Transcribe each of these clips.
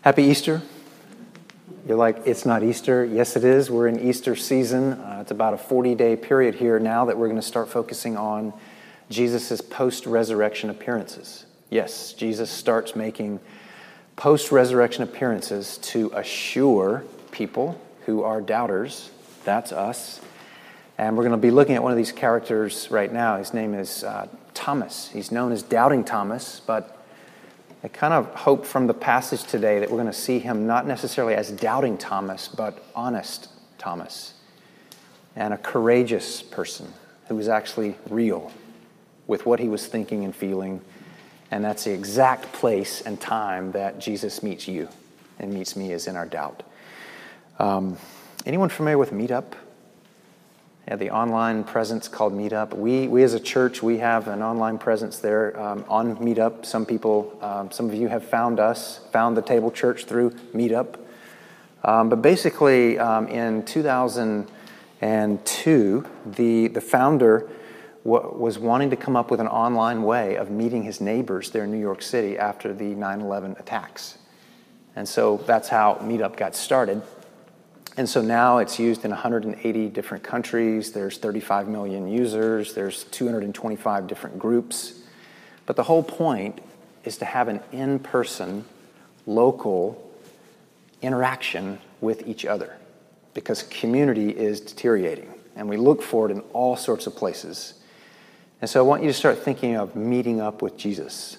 Happy Easter. You're like, it's not Easter. Yes, it is. We're in Easter season. Uh, it's about a 40 day period here now that we're going to start focusing on Jesus' post resurrection appearances. Yes, Jesus starts making post resurrection appearances to assure people who are doubters, that's us. And we're going to be looking at one of these characters right now. His name is uh, Thomas. He's known as Doubting Thomas, but I kind of hope from the passage today that we're going to see him not necessarily as doubting Thomas, but honest Thomas, and a courageous person who was actually real with what he was thinking and feeling. And that's the exact place and time that Jesus meets you and meets me is in our doubt. Um, anyone familiar with Meetup? Yeah, the online presence called Meetup. We, we as a church, we have an online presence there um, on Meetup. Some people, um, some of you have found us, found the Table Church through Meetup. Um, but basically, um, in 2002, the, the founder w- was wanting to come up with an online way of meeting his neighbors there in New York City after the 9 11 attacks. And so that's how Meetup got started. And so now it's used in 180 different countries. There's 35 million users. There's 225 different groups. But the whole point is to have an in person, local interaction with each other because community is deteriorating. And we look for it in all sorts of places. And so I want you to start thinking of meeting up with Jesus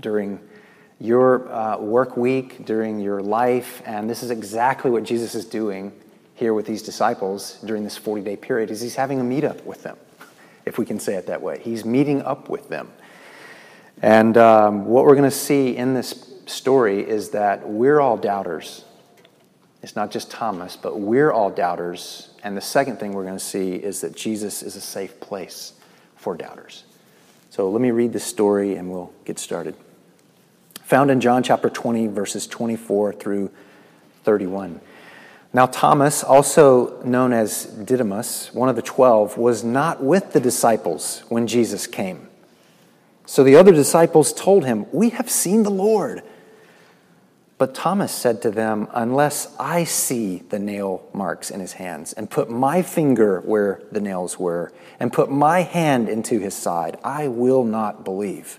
during your uh, work week, during your life, and this is exactly what Jesus is doing here with these disciples during this 40 day period is he's having a meetup with them if we can say it that way. He's meeting up with them. And um, what we're going to see in this story is that we're all doubters. It's not just thomas but we're all doubters. And the second thing we're going to see is that jesus is a safe place for doubters. So let me read the story and we'll get started found in John chapter 20, verses 24 through 31. Now, Thomas, also known as Didymus, one of the twelve, was not with the disciples when Jesus came. So the other disciples told him, We have seen the Lord. But Thomas said to them, Unless I see the nail marks in his hands, and put my finger where the nails were, and put my hand into his side, I will not believe.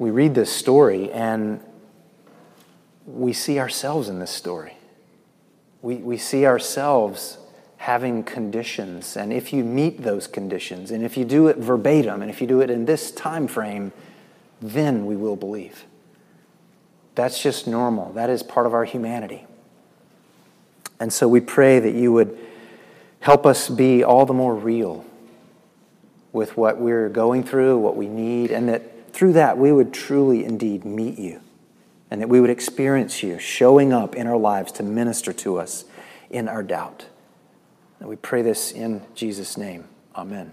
we read this story and we see ourselves in this story. We, we see ourselves having conditions. And if you meet those conditions, and if you do it verbatim, and if you do it in this time frame, then we will believe. That's just normal. That is part of our humanity. And so we pray that you would help us be all the more real with what we're going through, what we need, and that through that, we would truly indeed meet you and that we would experience you showing up in our lives to minister to us in our doubt. And we pray this in Jesus' name. Amen.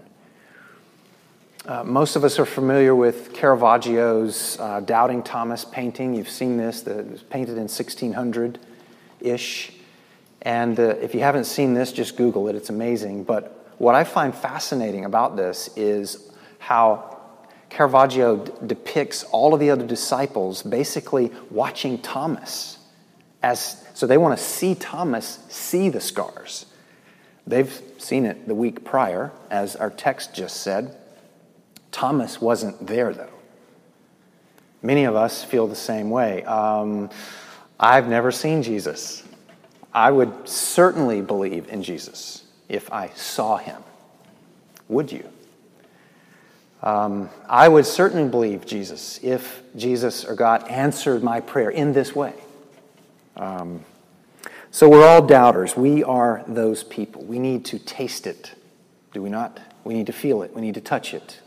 Uh, most of us are familiar with Caravaggio's uh, Doubting Thomas painting. You've seen this, the, it was painted in 1600 ish. And uh, if you haven't seen this, just Google it, it's amazing. But what I find fascinating about this is how Caravaggio d- depicts all of the other disciples basically watching Thomas as so they want to see Thomas see the scars. They've seen it the week prior, as our text just said. Thomas wasn't there though. Many of us feel the same way. Um, I've never seen Jesus. I would certainly believe in Jesus if I saw him. Would you? Um, I would certainly believe Jesus if Jesus or God answered my prayer in this way. Um, so we're all doubters. We are those people. We need to taste it, do we not? We need to feel it. We need to touch it.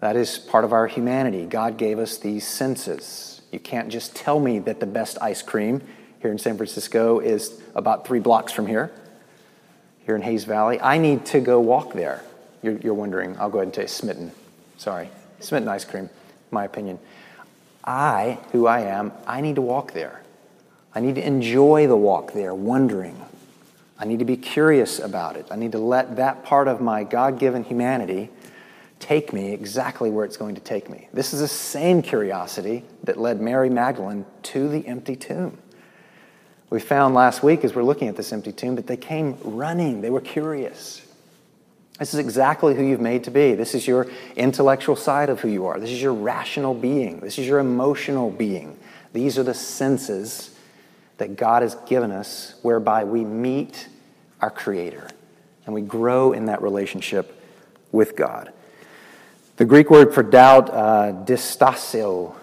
That is part of our humanity. God gave us these senses. You can't just tell me that the best ice cream here in San Francisco is about three blocks from here, here in Hayes Valley. I need to go walk there. You're, you're wondering. I'll go ahead and say smitten. Sorry. Smitten ice cream, my opinion. I, who I am, I need to walk there. I need to enjoy the walk there, wondering. I need to be curious about it. I need to let that part of my God given humanity take me exactly where it's going to take me. This is the same curiosity that led Mary Magdalene to the empty tomb. We found last week as we're looking at this empty tomb that they came running, they were curious. This is exactly who you've made to be. This is your intellectual side of who you are. This is your rational being. This is your emotional being. These are the senses that God has given us whereby we meet our Creator and we grow in that relationship with God. The Greek word for doubt, uh, distazo,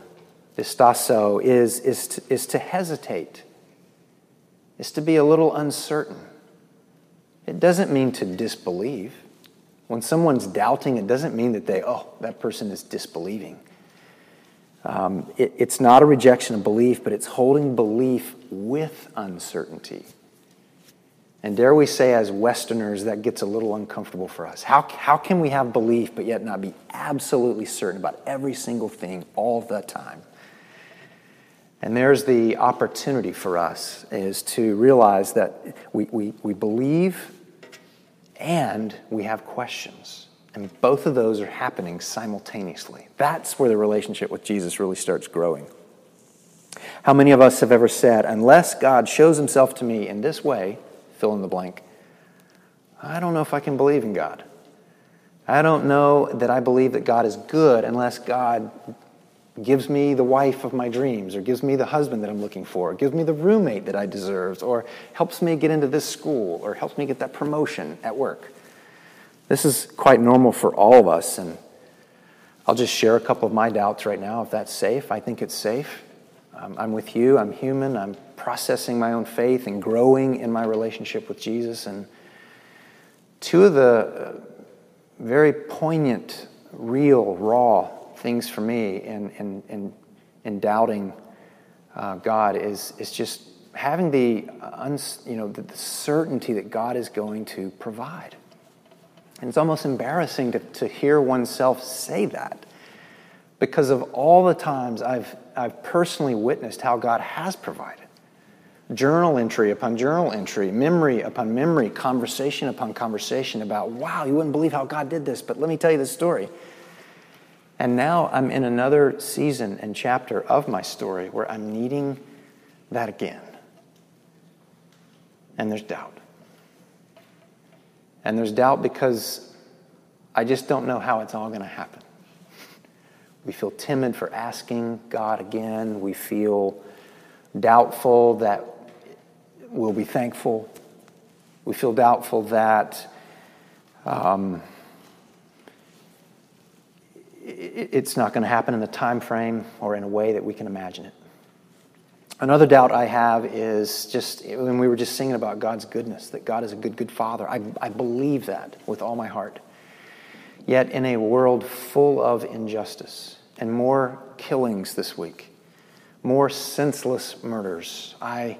distazo, is, is, to, is to hesitate, is to be a little uncertain. It doesn't mean to disbelieve. When someone's doubting, it doesn't mean that they, oh, that person is disbelieving. Um, it, it's not a rejection of belief, but it's holding belief with uncertainty. And dare we say, as Westerners, that gets a little uncomfortable for us. How, how can we have belief but yet not be absolutely certain about every single thing all the time? And there's the opportunity for us is to realize that we, we, we believe and we have questions. And both of those are happening simultaneously. That's where the relationship with Jesus really starts growing. How many of us have ever said, unless God shows himself to me in this way, fill in the blank. I don't know if I can believe in God. I don't know that I believe that God is good unless God gives me the wife of my dreams, or gives me the husband that I'm looking for, or gives me the roommate that I deserve, or helps me get into this school, or helps me get that promotion at work. This is quite normal for all of us, and I'll just share a couple of my doubts right now, if that's safe. I think it's safe. Um, I'm with you. I'm human. I'm processing my own faith and growing in my relationship with Jesus. And two of the uh, very poignant, real, raw things for me in, in, in, in doubting uh, God is, is just having the, uns, you know, the, the certainty that God is going to provide. And it's almost embarrassing to, to hear oneself say that because of all the times I've, I've personally witnessed how God has provided. Journal entry upon journal entry, memory upon memory, conversation upon conversation about, wow, you wouldn't believe how God did this, but let me tell you the story. And now I'm in another season and chapter of my story where I'm needing that again. And there's doubt. And there's doubt because I just don't know how it's all going to happen. We feel timid for asking God again. We feel doubtful that we'll be thankful. We feel doubtful that um, it's not going to happen in the time frame or in a way that we can imagine it. Another doubt I have is just when we were just singing about God's goodness, that God is a good, good Father. I, I believe that with all my heart. Yet, in a world full of injustice and more killings this week, more senseless murders, I,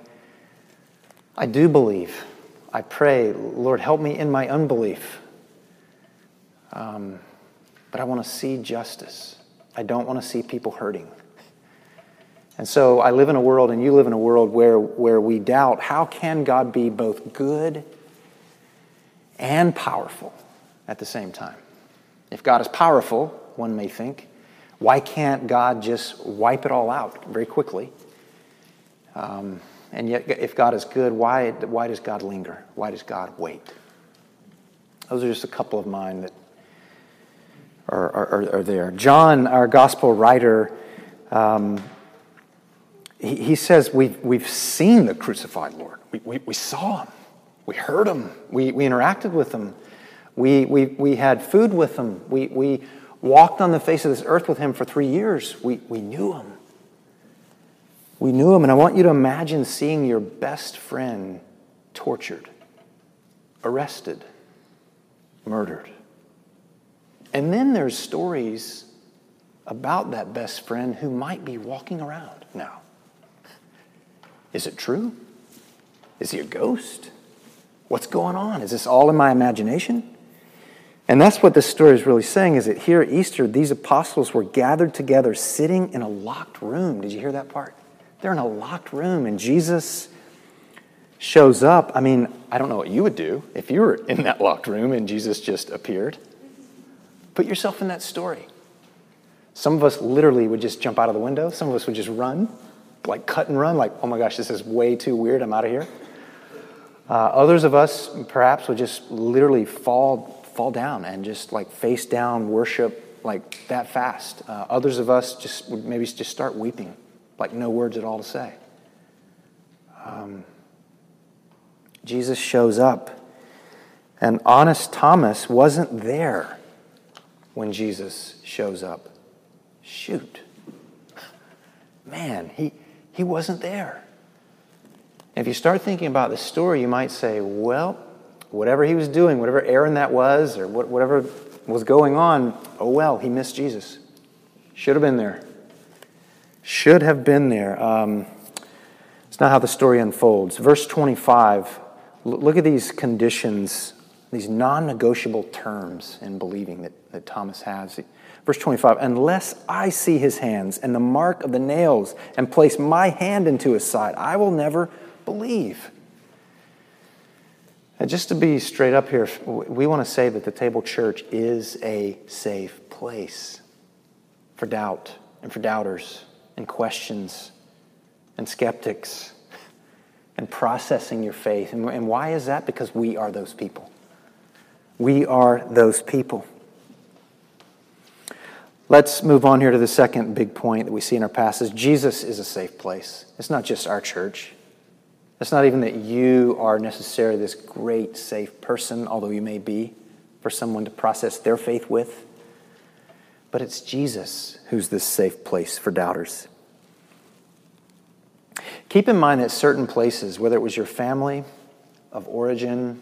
I do believe. I pray, Lord, help me in my unbelief. Um, but I want to see justice. I don't want to see people hurting. And so I live in a world, and you live in a world where, where we doubt how can God be both good and powerful at the same time? If God is powerful, one may think, why can't God just wipe it all out very quickly? Um, and yet, if God is good, why, why does God linger? Why does God wait? Those are just a couple of mine that are, are, are there. John, our gospel writer, um, He, he says, we've, we've seen the crucified Lord. We, we, we saw him. We heard him. We, we interacted with him. We, we, we had food with him. We, we walked on the face of this earth with him for three years. We, we knew him. We knew him. And I want you to imagine seeing your best friend tortured, arrested, murdered. And then there's stories about that best friend who might be walking around now. Is it true? Is he a ghost? What's going on? Is this all in my imagination? And that's what this story is really saying is that here at Easter, these apostles were gathered together, sitting in a locked room. Did you hear that part? They're in a locked room, and Jesus shows up. I mean, I don't know what you would do if you were in that locked room and Jesus just appeared. Put yourself in that story. Some of us literally would just jump out of the window, some of us would just run, like cut and run, like, oh my gosh, this is way too weird, I'm out of here. Uh, others of us perhaps would just literally fall fall down and just like face down worship like that fast. Uh, others of us just would maybe just start weeping, like no words at all to say. Um, Jesus shows up, and honest Thomas wasn't there when Jesus shows up. Shoot. Man, he, he wasn't there. If you start thinking about the story, you might say, well, whatever he was doing, whatever errand that was, or whatever was going on, oh well, he missed Jesus. Should have been there. Should have been there. Um, it's not how the story unfolds. Verse 25, look at these conditions, these non negotiable terms in believing that, that Thomas has. Verse 25, unless I see his hands and the mark of the nails and place my hand into his side, I will never believe. And just to be straight up here, we want to say that the Table Church is a safe place for doubt and for doubters and questions and skeptics and processing your faith. And why is that? Because we are those people. We are those people. Let's move on here to the second big point that we see in our passage. Jesus is a safe place. It's not just our church, it's not even that you are necessarily this great, safe person, although you may be, for someone to process their faith with. But it's Jesus who's this safe place for doubters. Keep in mind that certain places, whether it was your family of origin,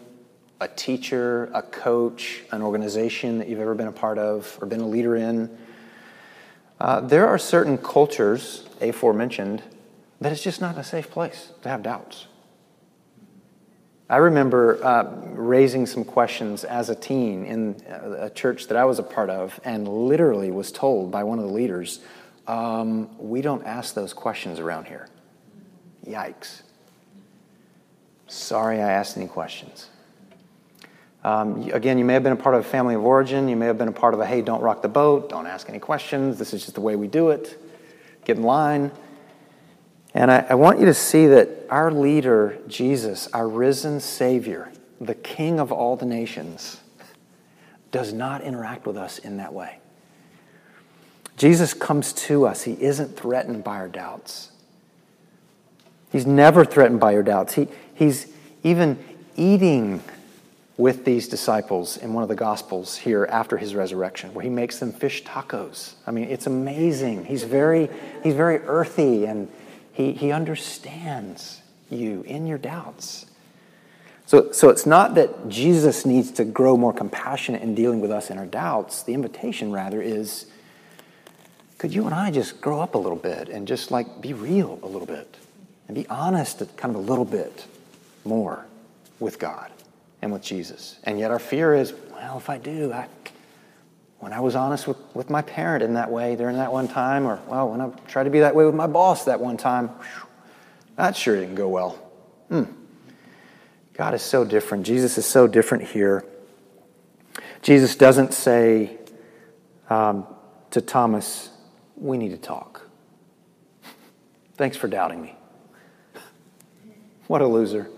a teacher, a coach, an organization that you've ever been a part of or been a leader in, uh, there are certain cultures, aforementioned, that it's just not a safe place to have doubts. I remember uh, raising some questions as a teen in a church that I was a part of, and literally was told by one of the leaders, um, We don't ask those questions around here. Yikes. Sorry I asked any questions. Um, again, you may have been a part of a family of origin. You may have been a part of a hey, don't rock the boat, don't ask any questions. This is just the way we do it. Get in line. And I, I want you to see that our leader, Jesus, our risen Savior, the King of all the nations, does not interact with us in that way. Jesus comes to us. He isn't threatened by our doubts. He's never threatened by your doubts. He, he's even eating with these disciples in one of the Gospels here after his resurrection, where he makes them fish tacos. I mean, it's amazing. He's very, he's very earthy and he, he understands you in your doubts. So, so it's not that Jesus needs to grow more compassionate in dealing with us in our doubts. The invitation, rather, is could you and I just grow up a little bit and just like be real a little bit and be honest kind of a little bit more with God and with Jesus? And yet our fear is, well, if I do, I, when I was honest with, with my parent in that way during that one time, or, well, when I tried to be that way with my boss that one time, whew, that sure didn't go well. Hmm. God is so different. Jesus is so different here. Jesus doesn't say um, to Thomas, We need to talk. Thanks for doubting me. what a loser.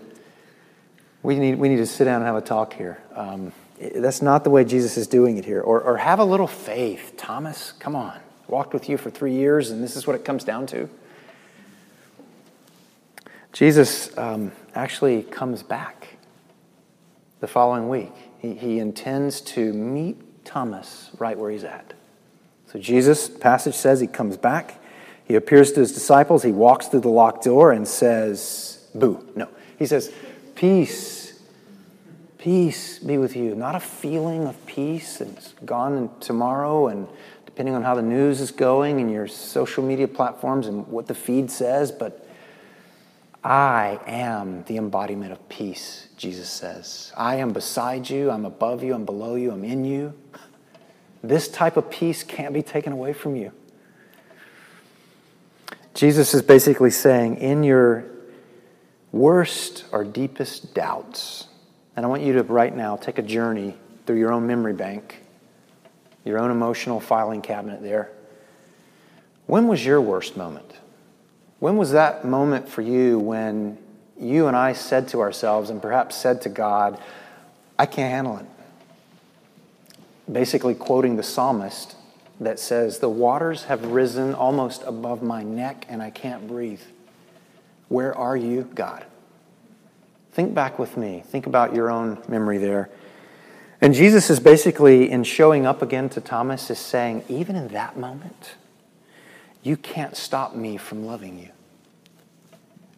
We need, we need to sit down and have a talk here. Um, that's not the way Jesus is doing it here. Or, or have a little faith. Thomas, come on. Walked with you for three years, and this is what it comes down to. Jesus um, actually comes back the following week. He, he intends to meet Thomas right where he's at. So, Jesus, passage says, he comes back. He appears to his disciples. He walks through the locked door and says, Boo. No. He says, Peace. Peace be with you. Not a feeling of peace and it's gone tomorrow and depending on how the news is going and your social media platforms and what the feed says, but I am the embodiment of peace, Jesus says. I am beside you, I'm above you, I'm below you, I'm in you. This type of peace can't be taken away from you. Jesus is basically saying, in your worst or deepest doubts, and I want you to right now take a journey through your own memory bank, your own emotional filing cabinet there. When was your worst moment? When was that moment for you when you and I said to ourselves, and perhaps said to God, I can't handle it? Basically, quoting the psalmist, that says, The waters have risen almost above my neck and I can't breathe. Where are you, God? Think back with me. Think about your own memory there. And Jesus is basically, in showing up again to Thomas, is saying, Even in that moment, you can't stop me from loving you.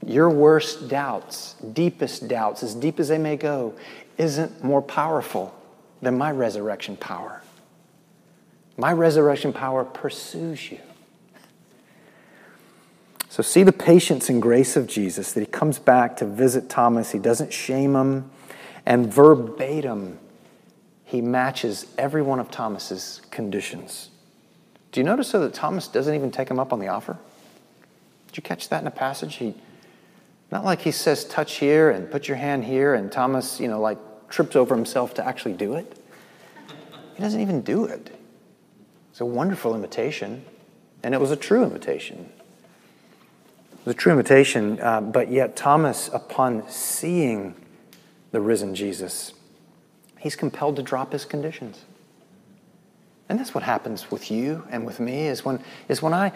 Your worst doubts, deepest doubts, as deep as they may go, isn't more powerful than my resurrection power. My resurrection power pursues you. So, see the patience and grace of Jesus that he comes back to visit Thomas. He doesn't shame him, and verbatim, he matches every one of Thomas's conditions. Do you notice so that Thomas doesn't even take him up on the offer? Did you catch that in a passage? He, not like he says, touch here and put your hand here, and Thomas, you know, like trips over himself to actually do it. He doesn't even do it. It's a wonderful invitation, and it was a true invitation. A true invitation, uh, but yet Thomas, upon seeing the risen Jesus, he's compelled to drop his conditions. And that's what happens with you and with me is when, is when I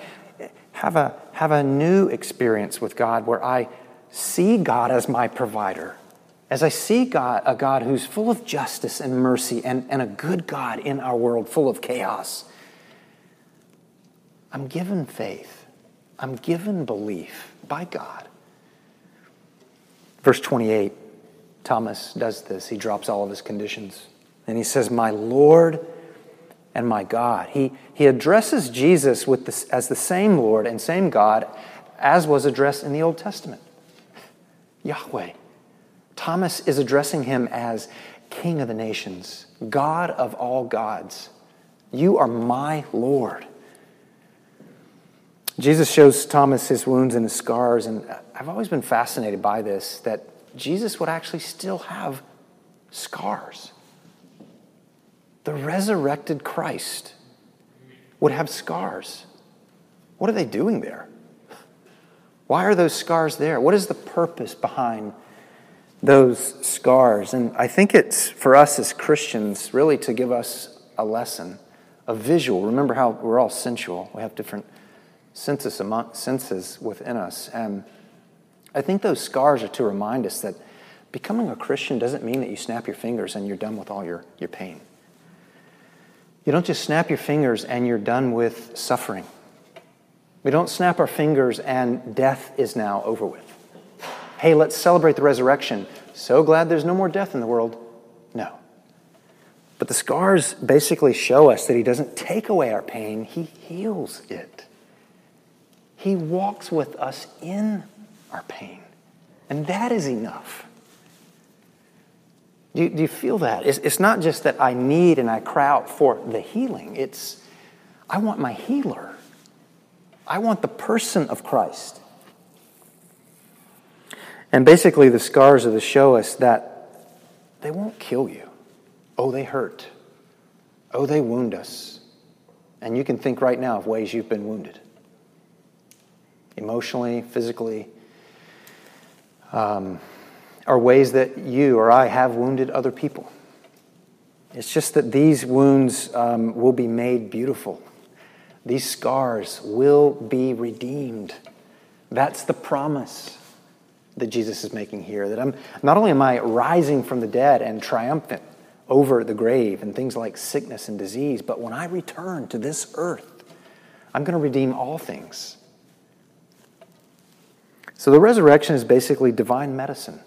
have a, have a new experience with God where I see God as my provider, as I see God, a God who's full of justice and mercy and, and a good God in our world full of chaos, I'm given faith. I'm given belief by God. Verse 28, Thomas does this. He drops all of his conditions. And he says, My Lord and my God. He, he addresses Jesus with this, as the same Lord and same God as was addressed in the Old Testament Yahweh. Thomas is addressing him as King of the nations, God of all gods. You are my Lord. Jesus shows Thomas his wounds and his scars, and I've always been fascinated by this that Jesus would actually still have scars. The resurrected Christ would have scars. What are they doing there? Why are those scars there? What is the purpose behind those scars? And I think it's for us as Christians really to give us a lesson, a visual. Remember how we're all sensual, we have different senses, among, senses within us. And I think those scars are to remind us that becoming a Christian doesn't mean that you snap your fingers and you're done with all your, your pain. You don't just snap your fingers and you're done with suffering. We don't snap our fingers and death is now over with. Hey, let's celebrate the resurrection. So glad there's no more death in the world. No. But the scars basically show us that He doesn't take away our pain, He heals it. He walks with us in our pain. And that is enough. Do you, do you feel that? It's, it's not just that I need and I cry out for the healing, it's I want my healer. I want the person of Christ. And basically, the scars are to show us that they won't kill you. Oh, they hurt. Oh, they wound us. And you can think right now of ways you've been wounded emotionally, physically, um, are ways that you or I have wounded other people. It's just that these wounds um, will be made beautiful. These scars will be redeemed. That's the promise. that Jesus is making here. That I'm not only am I rising from the dead and triumphant over the grave and things like sickness and disease, but when I return to this earth, I'm going to redeem all things. So the resurrection is basically divine medicine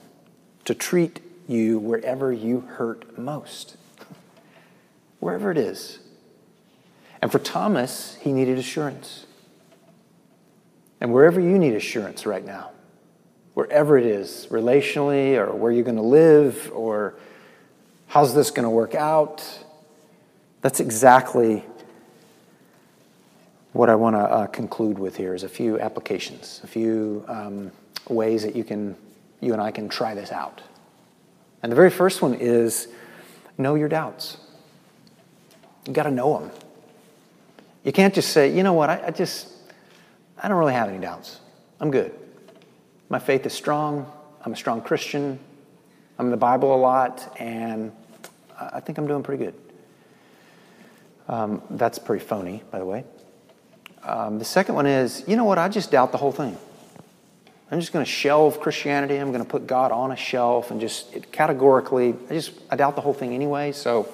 to treat you wherever you hurt most, wherever it is. And for Thomas, he needed assurance. And wherever you need assurance right now, wherever it is, relationally, or where you're going to live, or how's this going to work out, that's exactly what I want to uh, conclude with here is a few applications, a few um, ways that you can, you and I can try this out. And the very first one is know your doubts. You got to know them. You can't just say, you know what, I, I just, I don't really have any doubts. I'm good. My faith is strong. I'm a strong Christian. I'm in the Bible a lot, and I think I'm doing pretty good. Um, that's pretty phony, by the way. Um, the second one is, you know what? I just doubt the whole thing. I'm just going to shelve Christianity. I'm going to put God on a shelf and just it, categorically, I just I doubt the whole thing anyway. So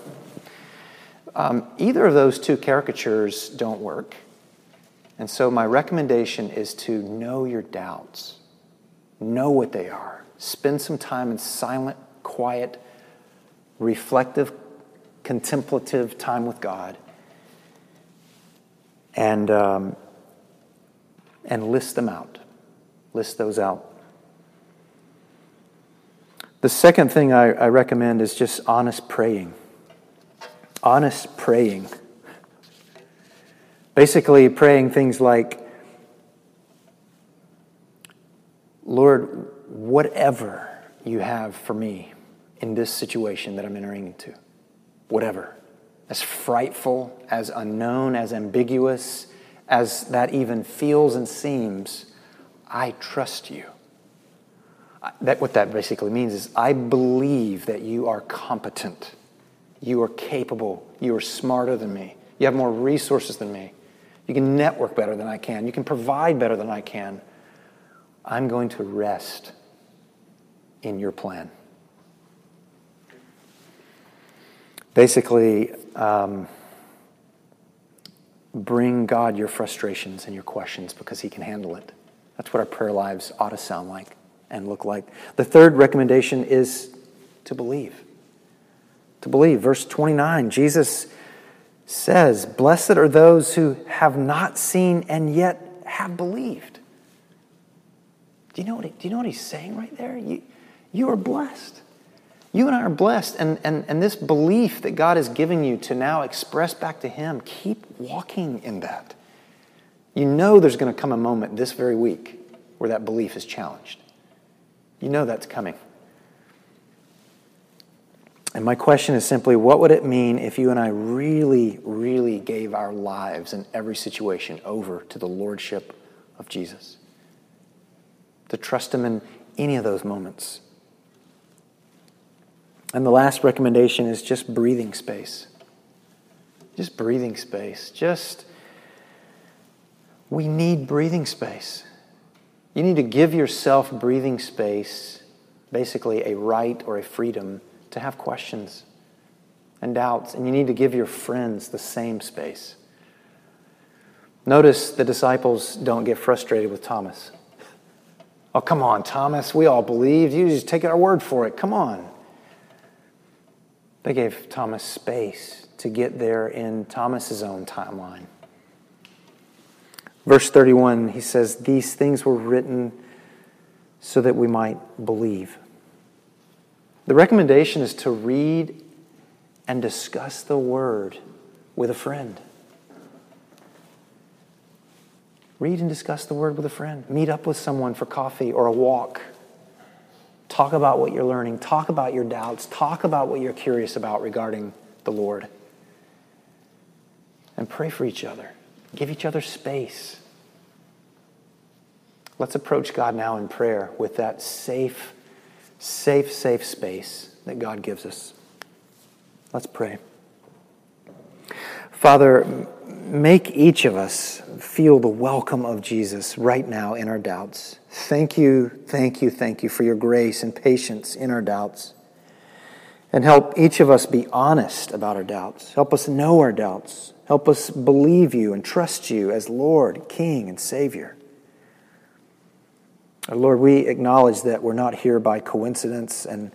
um, either of those two caricatures don't work. And so my recommendation is to know your doubts, know what they are. Spend some time in silent, quiet, reflective, contemplative time with God and, um, and list them out. List those out. The second thing I, I recommend is just honest praying. Honest praying. Basically, praying things like, Lord, whatever you have for me in this situation that I'm entering into, whatever as frightful, as unknown, as ambiguous as that even feels and seems, I trust you. That, what that basically means is I believe that you are competent, you are capable, you are smarter than me, you have more resources than me, you can network better than I can, you can provide better than I can. I'm going to rest in your plan. Basically, um, bring God your frustrations and your questions because He can handle it. That's what our prayer lives ought to sound like and look like. The third recommendation is to believe. To believe. Verse 29, Jesus says, Blessed are those who have not seen and yet have believed. Do you know what, he, do you know what he's saying right there? You, you are blessed. You and I are blessed, and, and, and this belief that God is giving you to now express back to Him, keep walking in that. You know there's going to come a moment this very week where that belief is challenged. You know that's coming. And my question is simply what would it mean if you and I really, really gave our lives in every situation over to the Lordship of Jesus? To trust Him in any of those moments. And the last recommendation is just breathing space. Just breathing space. Just, we need breathing space. You need to give yourself breathing space, basically a right or a freedom to have questions and doubts. And you need to give your friends the same space. Notice the disciples don't get frustrated with Thomas. Oh, come on, Thomas. We all believed. You just take our word for it. Come on. They gave Thomas space to get there in Thomas's own timeline. Verse 31, he says, These things were written so that we might believe. The recommendation is to read and discuss the word with a friend. Read and discuss the word with a friend. Meet up with someone for coffee or a walk Talk about what you're learning. Talk about your doubts. Talk about what you're curious about regarding the Lord. And pray for each other. Give each other space. Let's approach God now in prayer with that safe, safe, safe space that God gives us. Let's pray. Father, make each of us feel the welcome of Jesus right now in our doubts. Thank you, thank you, thank you for your grace and patience in our doubts. And help each of us be honest about our doubts. Help us know our doubts. Help us believe you and trust you as Lord, King, and Savior. Lord, we acknowledge that we're not here by coincidence, and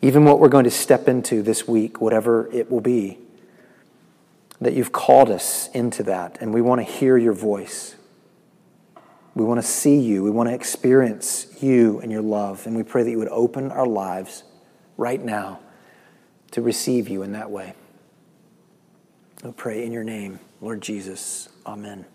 even what we're going to step into this week, whatever it will be, that you've called us into that, and we want to hear your voice. We want to see you. We want to experience you and your love, and we pray that you would open our lives right now to receive you in that way. We pray in your name, Lord Jesus. Amen.